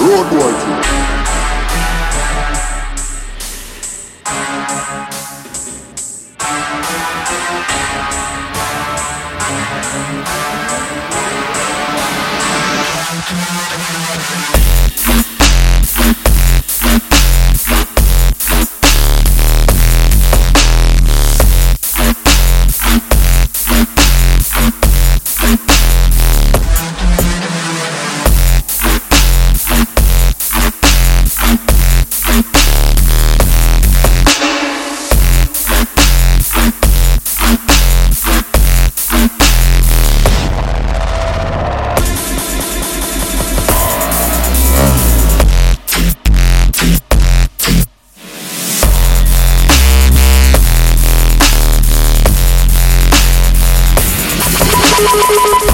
Road あ